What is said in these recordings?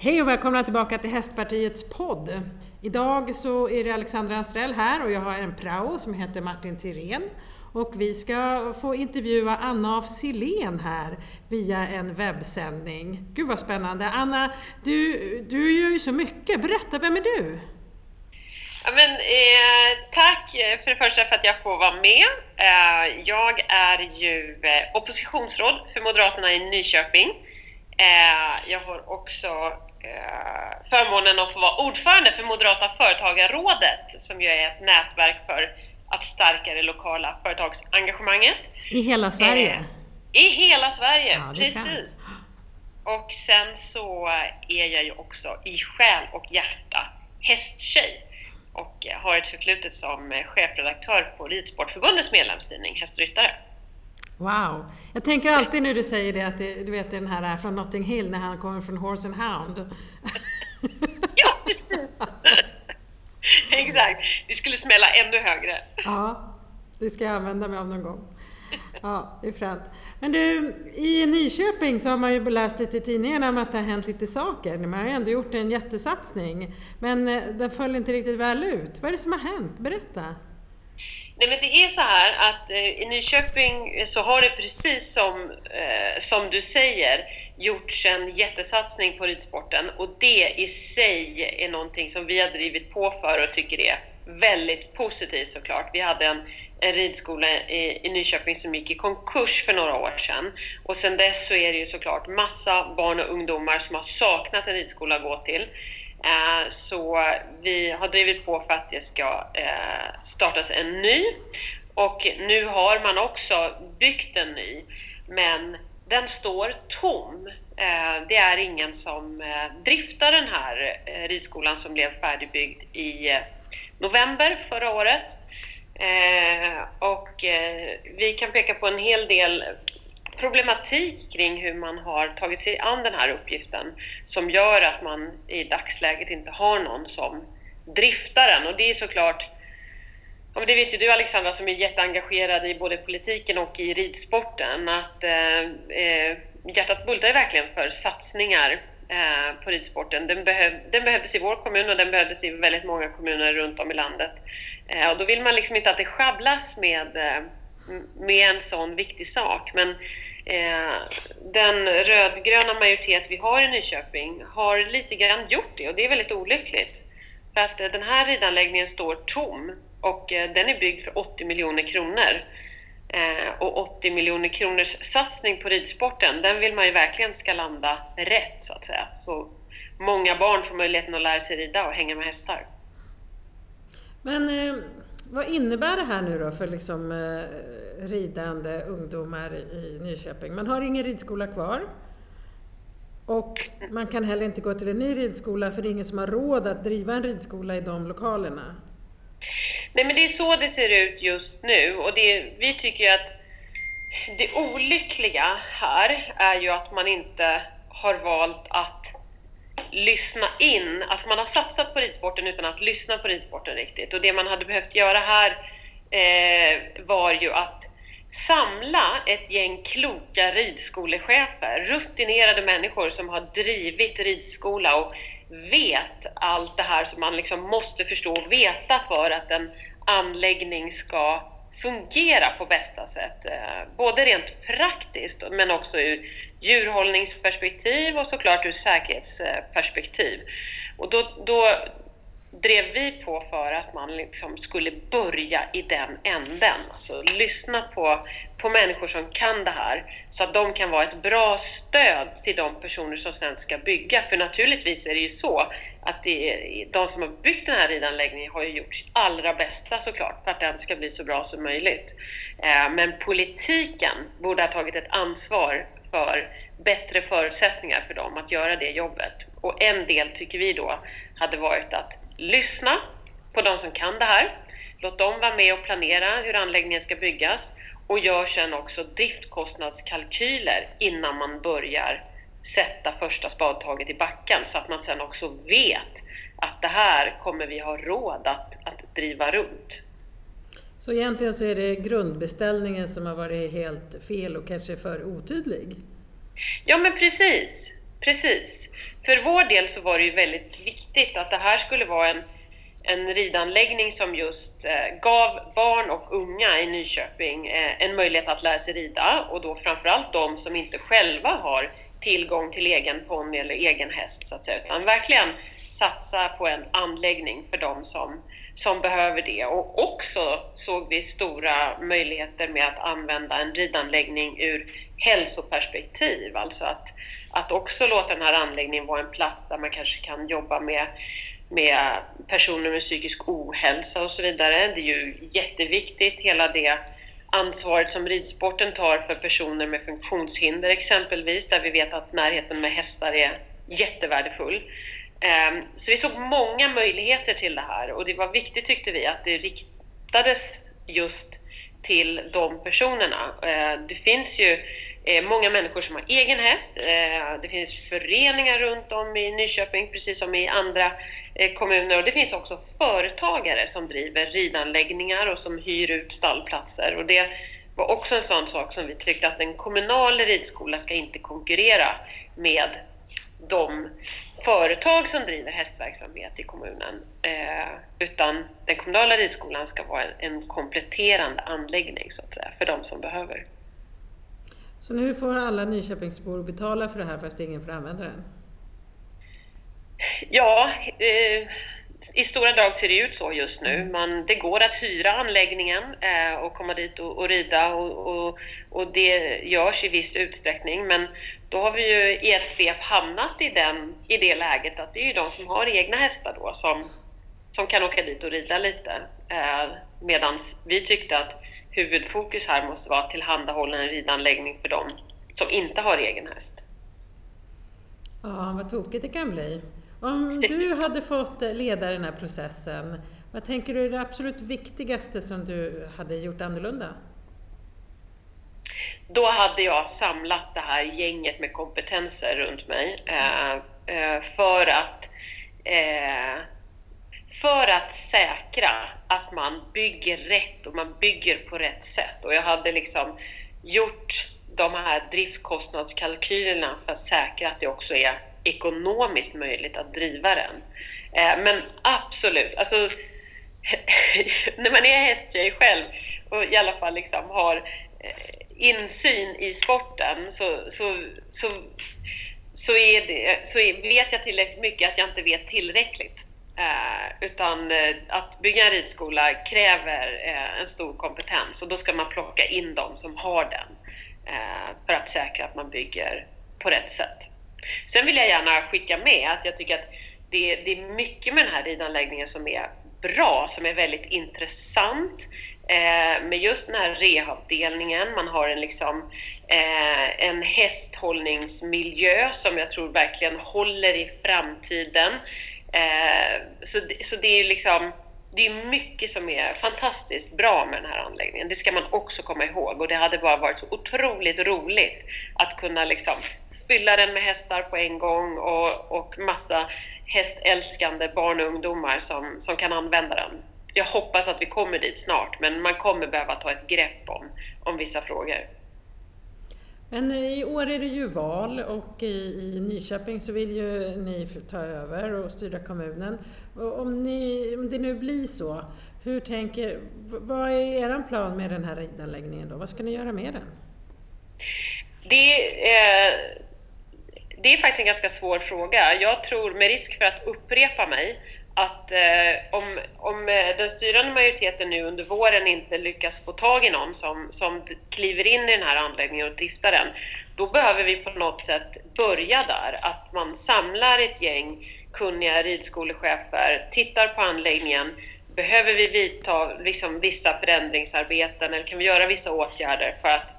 Hej och välkomna tillbaka till Hästpartiets podd. Idag så är det Alexandra Anstrell här och jag har en prao som heter Martin Tirén. Och vi ska få intervjua Anna af Silén här via en webbsändning. Gud vad spännande! Anna, du, du gör ju så mycket. Berätta, vem är du? Ja, men, eh, tack för det första för att jag får vara med. Eh, jag är ju eh, oppositionsråd för Moderaterna i Nyköping. Eh, jag har också förmånen att få vara ordförande för Moderata företagarrådet som ju är ett nätverk för att stärka det lokala företagsengagemanget. I hela Sverige? Eh, I hela Sverige, ja, precis. Och sen så är jag ju också i själ och hjärta hästtjej och har ett förflutet som chefredaktör på Ridsportförbundets medlemstidning Hästryttare. Wow! Jag tänker alltid när du säger det att det, du vet den här från Notting Hill när han kommer från Horse and Hound. ja, precis! Exakt! Vi skulle smälla ännu högre. ja, det ska jag använda mig av någon gång. Ja, det är fränt. Men du, i Nyköping så har man ju läst lite i tidningarna om att det har hänt lite saker. Man har ju ändå gjort en jättesatsning. Men eh, den föll inte riktigt väl ut. Vad är det som har hänt? Berätta! Nej, men det är så här att eh, i Nyköping eh, så har det precis som, eh, som du säger gjorts en jättesatsning på ridsporten och det i sig är någonting som vi har drivit på för och tycker är väldigt positivt såklart. Vi hade en, en ridskola i, i Nyköping som gick i konkurs för några år sedan och sedan dess så är det ju såklart massa barn och ungdomar som har saknat en ridskola att gå till. Eh, så vi har drivit på för att det ska eh, startas en ny och nu har man också byggt en ny men den står tom. Eh, det är ingen som driftar den här ridskolan som blev färdigbyggd i november förra året. Och vi kan peka på en hel del problematik kring hur man har tagit sig an den här uppgiften som gör att man i dagsläget inte har någon som driftar den. Och det är såklart, ja, det vet ju du Alexandra som är jätteengagerad i både politiken och i ridsporten, att eh, eh hjärtat bultar verkligen för satsningar eh, på ridsporten. Den, behöv, den behövdes i vår kommun och den behövdes i väldigt många kommuner runt om i landet. Eh, och då vill man liksom inte att det sjabblas med eh, med en sån viktig sak. Men Eh, den rödgröna majoritet vi har i Nyköping har lite grann gjort det och det är väldigt olyckligt. För att eh, den här ridanläggningen står tom och eh, den är byggd för 80 miljoner kronor. Och 80 miljoner kronors satsning på ridsporten, den vill man ju verkligen ska landa rätt så att säga. Så många barn får möjligheten att lära sig rida och hänga med hästar. Men eh, vad innebär det här nu då för liksom, eh, ridande ungdomar i Nyköping? Man har ingen ridskola kvar. Och man kan heller inte gå till en ny ridskola för det är ingen som har råd att driva en ridskola i de lokalerna. Nej men det är så det ser ut just nu och det, vi tycker ju att det olyckliga här är ju att man inte har valt att lyssna in, alltså man har satsat på ridsporten utan att lyssna på ridsporten riktigt. Och det man hade behövt göra här eh, var ju att samla ett gäng kloka ridskolechefer, rutinerade människor som har drivit ridskola och vet allt det här som man liksom måste förstå och veta för att en anläggning ska fungera på bästa sätt. Eh, både rent praktiskt men också ur djurhållningsperspektiv och såklart ur säkerhetsperspektiv. Och då, då drev vi på för att man liksom skulle börja i den änden. Alltså lyssna på, på människor som kan det här så att de kan vara ett bra stöd till de personer som sen ska bygga. För naturligtvis är det ju så att det, de som har byggt den här ridanläggningen har ju gjort sitt allra bästa såklart för att den ska bli så bra som möjligt. Eh, men politiken borde ha tagit ett ansvar för bättre förutsättningar för dem att göra det jobbet. Och en del tycker vi då hade varit att lyssna på de som kan det här. Låt dem vara med och planera hur anläggningen ska byggas och gör sedan också driftkostnadskalkyler innan man börjar sätta första spadtaget i backen så att man sedan också vet att det här kommer vi ha råd att, att driva runt. Så egentligen så är det grundbeställningen som har varit helt fel och kanske för otydlig? Ja men precis. Precis. För vår del så var det ju väldigt viktigt att det här skulle vara en, en ridanläggning som just eh, gav barn och unga i Nyköping eh, en möjlighet att lära sig rida och då framförallt de som inte själva har tillgång till egen ponny eller egen häst så att säga, utan verkligen satsa på en anläggning för de som, som behöver det. Och också såg vi stora möjligheter med att använda en ridanläggning ur hälsoperspektiv, alltså att, att också låta den här anläggningen vara en plats där man kanske kan jobba med med personer med psykisk ohälsa och så vidare. Det är ju jätteviktigt, hela det ansvaret som ridsporten tar för personer med funktionshinder exempelvis, där vi vet att närheten med hästar är jättevärdefull. Ehm, så vi såg många möjligheter till det här och det var viktigt tyckte vi att det riktades just till de personerna. Ehm, det finns ju Eh, många människor som har egen häst. Eh, det finns föreningar runt om i Nyköping, precis som i andra eh, kommuner. Och det finns också företagare som driver ridanläggningar och som hyr ut stallplatser. Och det var också en sån sak som vi tyckte att en kommunal ridskola ska inte konkurrera med de företag som driver hästverksamhet i kommunen. Utan den kommunala ridskolan ska vara en, kompletterande anläggning så att säga, för de som behöver. Så nu får alla Nyköpingsbor betala för det här fast ingen får använda den? Ja, eh, i stora drag ser det ut så just nu. Mm. Man, det går att hyra anläggningen eh, och komma dit och, och rida och, och, och, det görs i viss utsträckning. Men då har vi ju i ett svep hamnat i, den, i det läget att det är ju de som har egna hästar då som, som kan åka dit och rida lite. Eh, Medan vi tyckte att huvudfokus här måste vara att tillhandahålla en ridanläggning för dem som inte har egen häst. Ja, vad tokigt det kan bli. Om du hade fått leda den här processen, vad tänker du är det absolut viktigaste som du hade gjort annorlunda? Då hade jag samlat det här gänget med kompetenser runt mig eh, eh, för att eh, för att säkra att man bygger rätt och man bygger på rätt sätt. Och jag hade liksom gjort de här driftkostnadskalkylerna för att säkra att det också är ekonomiskt möjligt att driva den. Eh, men absolut, alltså när man är hästtjej själv och i alla fall liksom har eh, insyn i sporten så, så, så, så, är det, så vet jag tillräckligt mycket att jag inte vet tillräckligt. Eh, utan eh, att bygga en ridskola kräver eh, en stor kompetens och då ska man plocka in de som har den eh, för att säkra att man bygger på rätt sätt. Sen vill jag gärna skicka med att jag tycker att det, det är mycket med den här ridanläggningen som är bra, som är väldigt intressant. Eh, med just den här rehabdelningen, man har en, liksom, eh, en hästhållningsmiljö som jag tror verkligen håller i framtiden. Eh, så, så det är liksom det är mycket som är fantastiskt bra med den här anläggningen. Det ska man också komma ihåg och det hade bara varit så otroligt roligt att kunna liksom fylla den med hästar på en gång och, och massa hästälskande barn och ungdomar som, som kan använda den. Jag hoppas att vi kommer dit snart, men man kommer behöva ta ett grepp om, om vissa frågor. Men i år är det ju val och i, i Nyköping så vill ju ni ta över och styra kommunen. Och om, ni, om det nu blir så, hur tänker, vad är er plan med den här ridanläggningen då? Vad ska ni göra med den? Det, eh, det är faktiskt en ganska svår fråga. Jag tror, med risk för att upprepa mig, att eh, om, om eh, den styrande majoriteten nu under våren inte lyckas få tag i någon som, som kliver in i den här anläggningen och driftar den, då behöver vi på något sätt börja där. Att man samlar ett gäng kunniga ridskolechefer, tittar på anläggningen, behöver vi vidta liksom, vissa förändringsarbeten eller kan vi göra vissa åtgärder för att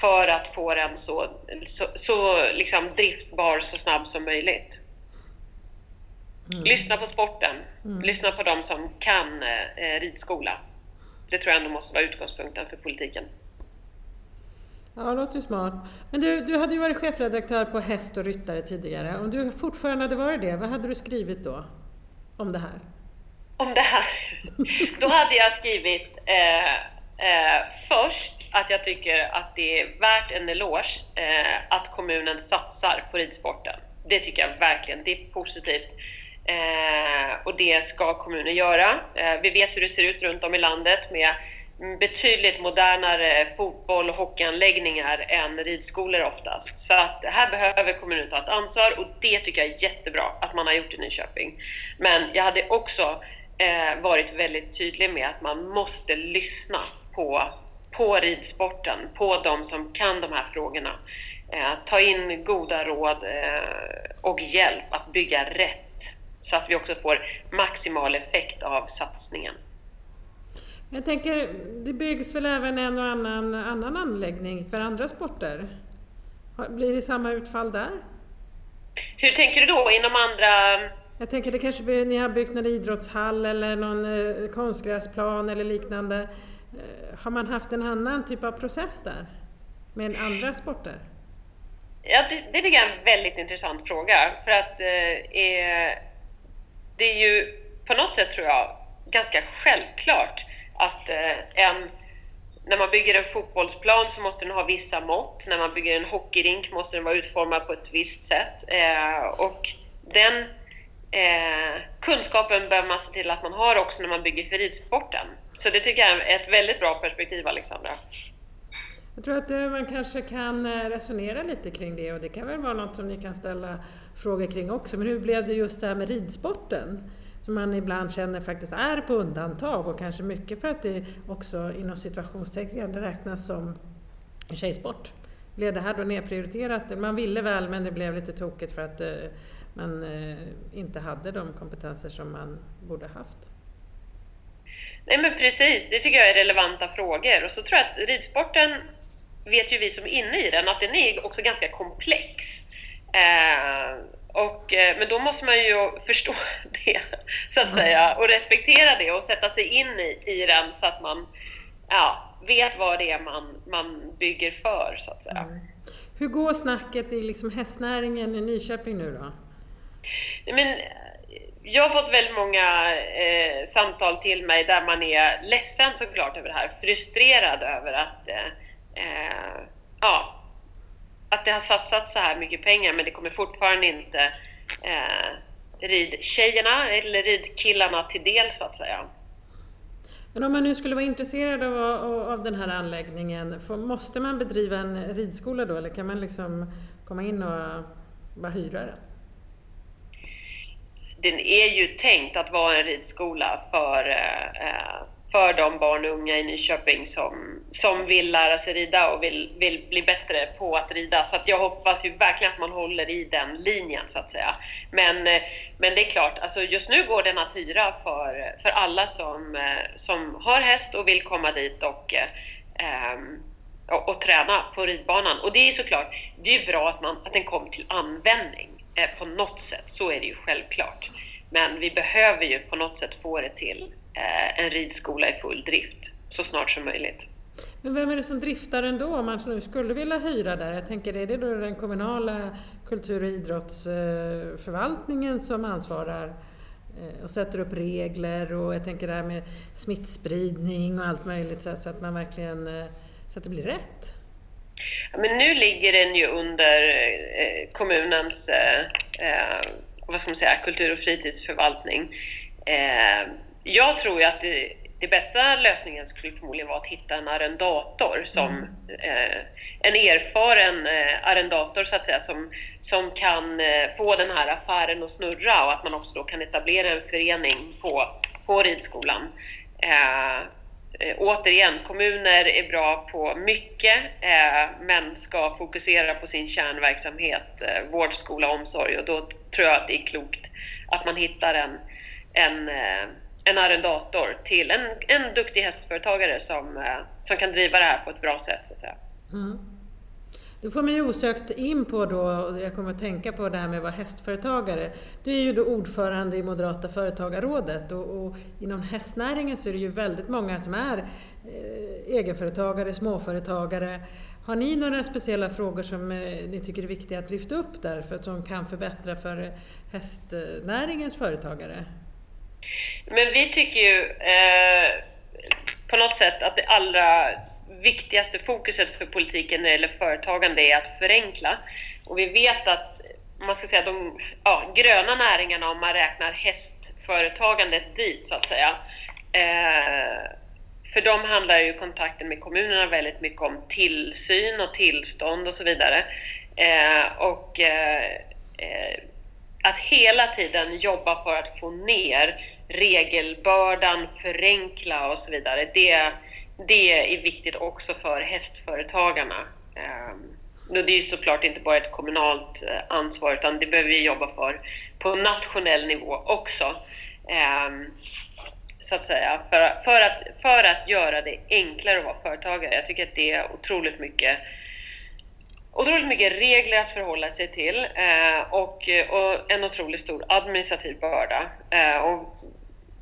för att få den så, så, så liksom driftbar så snabbt som möjligt. Mm. Lyssna på sporten, mm. lyssna på de som kan eh, ridskola. Det tror jag ändå måste vara utgångspunkten för politiken. Ja, det låter smart. Men du, du hade ju varit chefredaktör på Häst och ryttare tidigare. Om du fortfarande hade varit det, vad hade du skrivit då? Om det här? Om det här? då hade jag skrivit eh, eh, först att jag tycker att det är värt en eloge eh, att kommunen satsar på ridsporten. Det tycker jag verkligen, det är positivt. Eh, och det ska kommunen göra. Eh, vi vet hur det ser ut runt om i landet med betydligt modernare fotboll och hockeyanläggningar än ridskolor oftast. Så att här behöver kommunen ta ett ansvar och det tycker jag är jättebra att man har gjort i Nyköping. Men jag hade också eh, varit väldigt tydlig med att man måste lyssna på, på ridsporten, på de som kan de här frågorna. Eh, ta in goda råd eh, och hjälp att bygga rätt så att vi också får maximal effekt av satsningen. Jag tänker, det byggs väl även en och annan, annan anläggning för andra sporter? Blir det samma utfall där? Hur tänker du då inom andra... Jag tänker det kanske ni har byggt någon idrottshall eller någon eh, konstgräsplan eller liknande. Eh, har man haft en annan typ av process där? Med andra sporter? Ja, det, det är en väldigt intressant fråga. För att eh, det är ju på något sätt, tror jag, ganska självklart att eh, en, när man bygger en fotbollsplan så måste den ha vissa mått. När man bygger en hockeyrink måste den vara utformad på ett visst sätt. Eh, och den eh, kunskapen behöver man se till att man har också när man bygger för ridsporten. Så det tycker jag är ett väldigt bra perspektiv, Alexandra. Jag tror att eh, man kanske kan eh, resonera lite kring det och det kan väl vara något som ni kan ställa frågor kring också. Men hur blev det just det här med ridsporten? som man ibland känner faktiskt är på undantag och kanske mycket för att det också inom situationstecken räknas som en tjejsport. Blev det här då nedprioriterat? Man ville väl men det blev lite tokigt för att eh, man eh, inte hade de kompetenser som man borde haft. Nej men precis, det tycker jag är relevanta frågor och så tror jag att ridsporten vet ju vi som är inne i den att den är också ganska komplex. Eh, och, eh, men då måste man ju förstå det, så att säga, och respektera det och sätta sig in i, i den så att man ja, vet vad det är man, man bygger för, så att säga. Mm. Hur går snacket i liksom hästnäringen i Nyköping nu då? Men, jag har fått väldigt många eh, samtal till mig där man är ledsen såklart över det här, frustrerad över att eh, eh ja, att det har satsats så här mycket pengar men det kommer fortfarande inte eh, ridtjejerna eller ridkillarna till del så att säga. Men om man nu skulle vara intresserad av, av den här anläggningen, för, måste man bedriva en ridskola då eller kan man liksom komma in och bara hyra den? Den är ju tänkt att vara en ridskola för eh, för de barn och unga i Nyköping som, som vill lära sig rida och vill, vill bli bättre på att rida. Så att jag hoppas ju verkligen att man håller i den linjen så att säga. Men, eh, men det är klart, alltså just nu går den att hyra för, för alla som, eh, som har häst och vill komma dit och, eh, ehm, och, och, träna på ridbanan. Och det är såklart, det är ju bra att, man, att den kommer till användning eh, på något sätt, så är det ju självklart. Men vi behöver ju på något sätt få det till en ridskola i full drift så snart som möjligt. Men vem är det som driftar den då om man nu skulle vilja hyra där? Jag tänker, är det då den kommunala kultur och idrottsförvaltningen som ansvarar eh, och sätter upp regler och jag tänker det här med smittspridning och allt möjligt så att man verkligen eh, så att det blir rätt? Ja, men nu ligger den ju under kommunens vad ska man säga, kultur och fritidsförvaltning jag tror ju att det, det bästa lösningen skulle förmodligen vara att hitta en arrendator som mm. eh, en erfaren eh, arrendator så att säga som, som kan eh, få den här affären att snurra och att man också då kan etablera en förening på, på ridskolan. Eh, eh, återigen, kommuner är bra på mycket eh, men ska fokusera på sin kärnverksamhet, eh, vård, skola, omsorg och då tror jag att det är klokt att man hittar en, en en arrendator till en, en duktig hästföretagare som, eh, som kan driva det här på ett bra sätt. Så att säga. Mm. Då får man ju osökt in på då, jag kommer att tänka på det här med att vara hästföretagare. Du är ju då ordförande i Moderata företagarrådet och, och inom hästnäringen så är det ju väldigt många som är eh, egenföretagare, småföretagare. Har ni några speciella frågor som eh, ni tycker är viktiga att lyfta upp där, för, som kan förbättra för hästnäringens företagare? Men vi tycker ju eh, på något sätt att det allra viktigaste fokuset för politiken när det gäller företagande är att förenkla. Och vi vet att man ska säga, de ja, gröna näringarna om man räknar hästföretagandet dit så att säga. Eh, för dem handlar ju kontakten med kommunerna väldigt mycket om tillsyn och tillstånd och så vidare. Eh, och eh, eh att hela tiden jobba för att få ner regelbördan, förenkla och så vidare. Det, det är viktigt också för hästföretagarna. Ehm, det är ju såklart inte bara ett kommunalt eh, ansvar utan det behöver vi jobba för på nationell nivå också. Ehm, så att säga, för, för, att, för att göra det enklare att vara företagare. Jag tycker att det är otroligt mycket otroligt mycket regler att förhålla sig till eh, och, och, en otroligt stor administrativ börda. Eh, och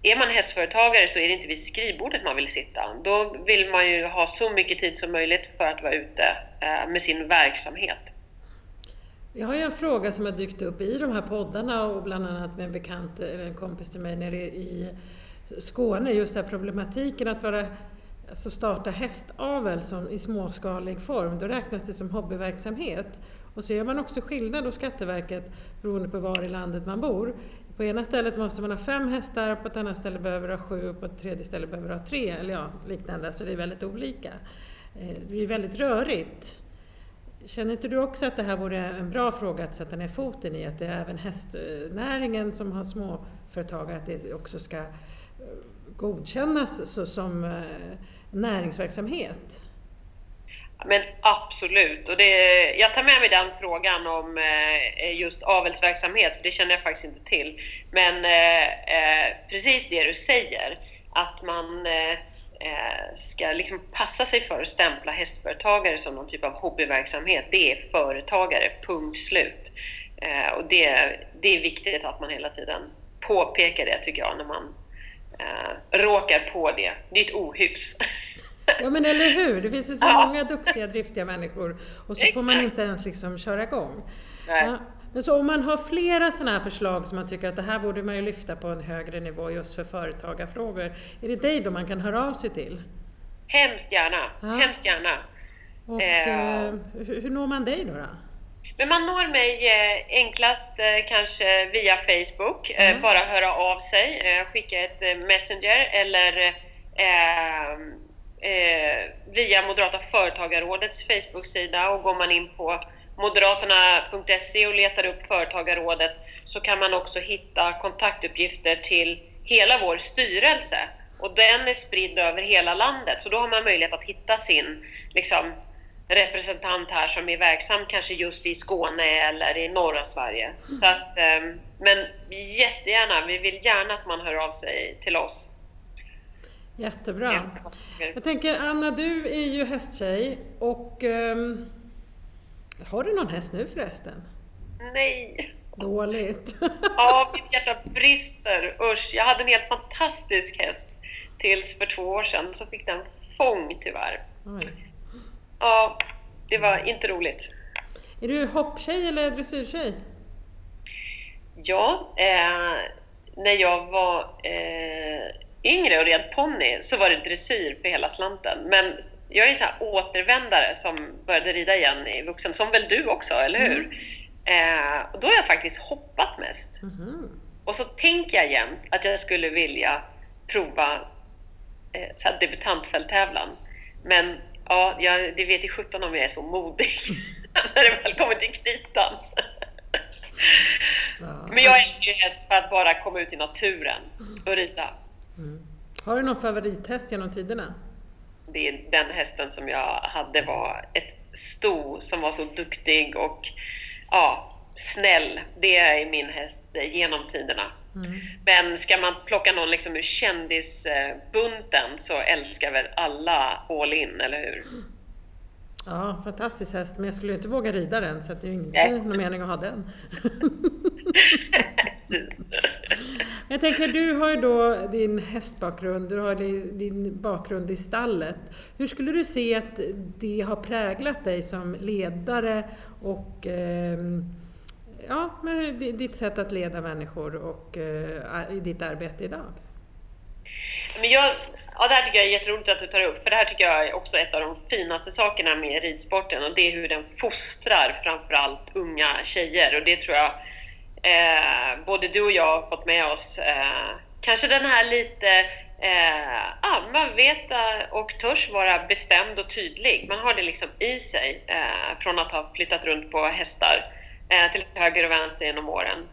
är man hästföretagare så är det inte vid skrivbordet man vill sitta. Då vill man ju ha så mycket tid som möjligt för att vara ute eh, med sin verksamhet. Jag har ju en fråga som har dykt upp i de här poddarna och bland annat med en bekant, eller en kompis till mig nere i Skåne, just den här problematiken att vara alltså starta hästavel som, i småskalig form, då räknas det som hobbyverksamhet. Och så gör man också skillnad hos Skatteverket beroende på var i landet man bor. På ena stället måste man ha fem hästar, på ett annat ställe behöver du ha sju och på ett tredje ställe behöver du ha tre, eller ja, liknande. Så det är väldigt olika. Eh, det blir väldigt rörigt. Känner inte du också att det här vore en bra fråga att sätta ner foten i? Att det är även hästnäringen som har småföretag, att det också ska eh, godkännas som eh, näringsverksamhet? Men absolut, och det, jag tar med mig den frågan om eh, just avelsverksamhet, för det känner jag faktiskt inte till. Men eh, eh precis det du säger, att man eh, eh, ska liksom passa sig för att stämpla hästföretagare som någon typ av hobbyverksamhet. Det är företagare, punkt slut. Eh, och det, det är viktigt att man hela tiden påpekar det, tycker jag, när man råkar på det. Det är ett ohyfs. Ja men eller hur, det finns ju så ja. många duktiga, driftiga människor och så Exakt. får man inte ens liksom köra igång. Ja. Men så om man har flera sådana här förslag som man tycker att det här borde man ju lyfta på en högre nivå just för företagarfrågor, är det dig då man kan höra av sig till? Hemskt gärna, ja. hemskt gärna. Och, eh, eh hur, hur når man dig då? då? Men man når mig eh, enklast eh, kanske via Facebook, mm. bara höra av sig, skicka ett Messenger eller eh, via Moderata företagarrådets Facebook-sida. Och går man in på moderaterna.se och letar upp Företagarrådet så kan man också hitta kontaktuppgifter till hela vår styrelse. Och den är spridd över hela landet. Så då har man möjlighet att hitta sin liksom, representant här som är verksam kanske just i Skåne eller i norra Sverige. Så att, eh, men jättegärna, vi vill gärna att man hör av sig till oss. Jättebra. Jag tänker Anna, du är ju hästtjej och um, har du någon häst nu förresten? Nej. Dåligt. ja, mitt hjärta brister. Usch, jag hade en helt fantastisk häst tills för två år sedan så fick den fång tyvärr. Oj. Ja, det var inte roligt. Är du hopptjej eller dressyrtjej? Ja, eh, när jag var eh, yngre och red ponny så var det dressyr för hela slanten. Men jag är en sån här återvändare som började rida igen i vuxen, som väl du också, eller hur? Mm. Eh, och då har jag faktiskt hoppat mest. Mm. Och så tänker jag jämt att jag skulle vilja prova eh, så här debutantfälttävlan. Men ja, jag, det vet i sjutton om jag är så modig när det väl kommer till kritan. ja. Men jag älskar ju häst för att bara komma ut i naturen och rida. Mm. Har du någon favorithäst genom tiderna? Det är den hästen som jag hade var ett sto som var så duktig och ja, snäll. Det är min häst genom tiderna. Mm. Men ska man plocka någon liksom ur kändisbunten så älskar väl alla All In, eller hur? Ja, fantastisk häst, men jag skulle inte våga rida den så det är ju inte någon mening att ha den. jag tänker, du har ju då din hästbakgrund, du har din bakgrund i stallet. Hur skulle du se att det har präglat dig som ledare och ehm, ja, ditt sätt att leda människor och eh, i ditt arbete idag? Men jag Ja, det här tycker jag är jätteroligt att du tar upp, för det här tycker jag är också ett av de finaste sakerna med ridsporten och det är hur den fostrar framförallt unga tjejer och det tror jag eh, både du och jag har fått med oss. Eh, kanske den här lite Eh, ja, man vet eh, och törs vara bestämd och tydlig. Man har det liksom i sig eh, från att ha flyttat runt på hästar eh, till höger och vänster genom åren.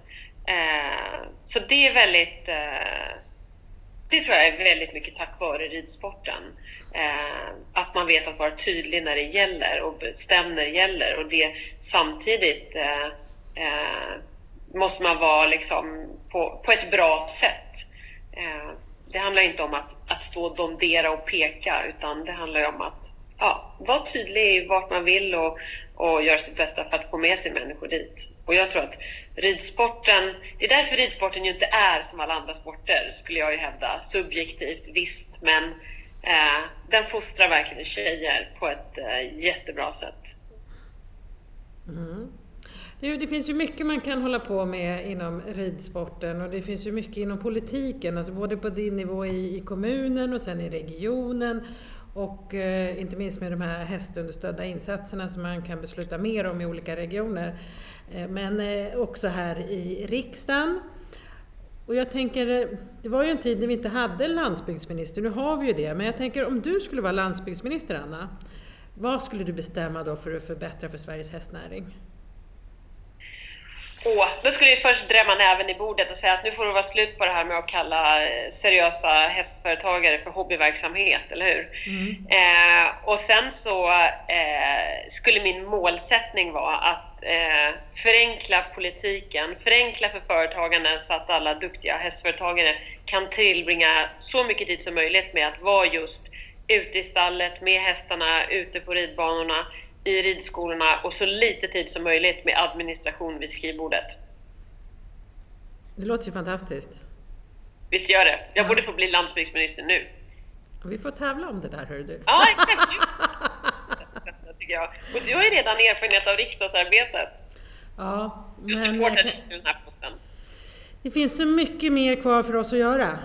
Eh, så det är väldigt eh, det tror jag är väldigt mycket tack vare ridsporten. Eh, att man vet att vara tydlig när det gäller och bestämd när det gäller och det samtidigt eh, eh, måste man vara liksom på, på ett bra sätt det handlar inte om att, att stå och domdera och peka utan det handlar om att ja, vara tydlig i vart man vill och, och göra sitt bästa för att få med sig människor dit. Och jag tror att ridsporten, det är därför ridsporten ju inte är som alla andra sporter skulle jag ju hävda. Subjektivt visst, men eh, den fostrar verkligen tjejer på ett eh, jättebra sätt. Mm. Det, det, finns ju mycket man kan hålla på med inom ridsporten och det finns ju mycket inom politiken, alltså både på din nivå i, i kommunen och sen i regionen och eh, inte minst med de här hästunderstödda insatserna som man kan besluta mer om i olika regioner. Eh, men eh, också här i riksdagen. Och jag tänker, eh, det var ju en tid när vi inte hade en landsbygdsminister, nu har vi ju det, men jag tänker om du skulle vara landsbygdsminister Anna, vad skulle du bestämma då för att förbättra för Sveriges hästnäring? Åh, då skulle vi först drämma näven i bordet och säga att nu får det vara slut på det här med att kalla eh, seriösa hästföretagare för hobbyverksamhet, eller hur? Mm. Eh, och sen så eh, skulle min målsättning vara att eh, förenkla politiken, förenkla för företagarna så att alla duktiga hästföretagare kan tillbringa så mycket tid som möjligt med att vara just ute i stallet med hästarna, ute på ridbanorna, i ridskolorna och så lite tid som möjligt med administration vid skrivbordet. Det låter ju fantastiskt. Visst gör det. Jag ja. borde få bli landsbygdsminister nu. Vi får tävla om det där, hör du. Ja, exakt. tycker jag. Och du har ju redan erfarenhet av riksdagsarbetet. Ja, men... Du supportar dig den här posten. Det finns så mycket mer kvar för oss att göra.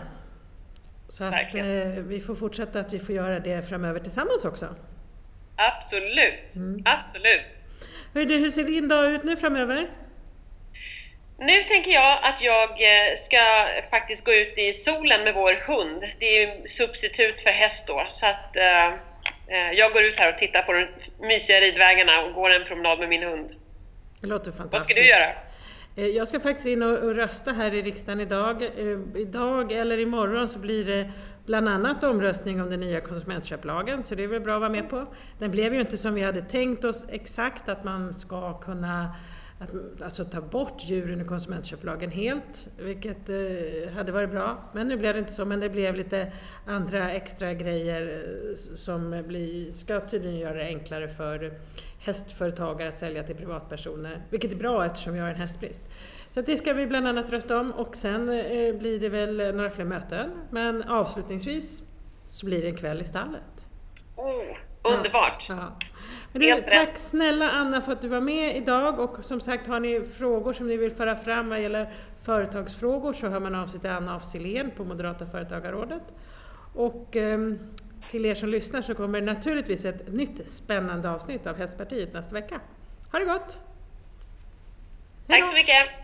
Så att eh, vi får fortsätta att vi får göra det framöver tillsammans också. Absolut, mm. absolut. Hur, hur ser din dag ut nu framöver? Nu tänker jag att jag eh, ska faktiskt gå ut i solen med vår hund. Det är substitut för häst då, så att eh, eh, jag går ut här och tittar på de mysiga ridvägarna och går en promenad med min hund. Det låter fantastiskt. Vad ska du göra? Eh, jag ska faktiskt in och rösta här i riksdagen idag. Idag eller imorgon så blir det bland annat omröstning om den nya konsumentköplagen, så det är väl bra att vara med på. Den blev ju inte som vi hade tänkt oss exakt, att man ska kunna att, alltså ta bort djuren i konsumentköplagen helt, vilket eh, hade varit bra. Men nu blev det inte så, men det blev lite andra extra grejer eh, som blir, ska tydligen göra det enklare för hästföretagare att sälja till privatpersoner, vilket är bra eftersom vi har en hästbrist. Så det ska vi bland annat rösta om och sen eh, blir det väl några fler möten. Men avslutningsvis så blir det en kväll i stallet. Oh, underbart! Ja, ja. Men du, tack snälla Anna för att du var med idag och som sagt har ni frågor som ni vill föra fram vad gäller företagsfrågor så hör man av sig till Anna af Silén på Moderata Företagarrådet. Och eh, till er som lyssnar så kommer det naturligtvis ett nytt spännande avsnitt av Hästpartiet nästa vecka. Ha det gott! Hejdå. Tack så mycket!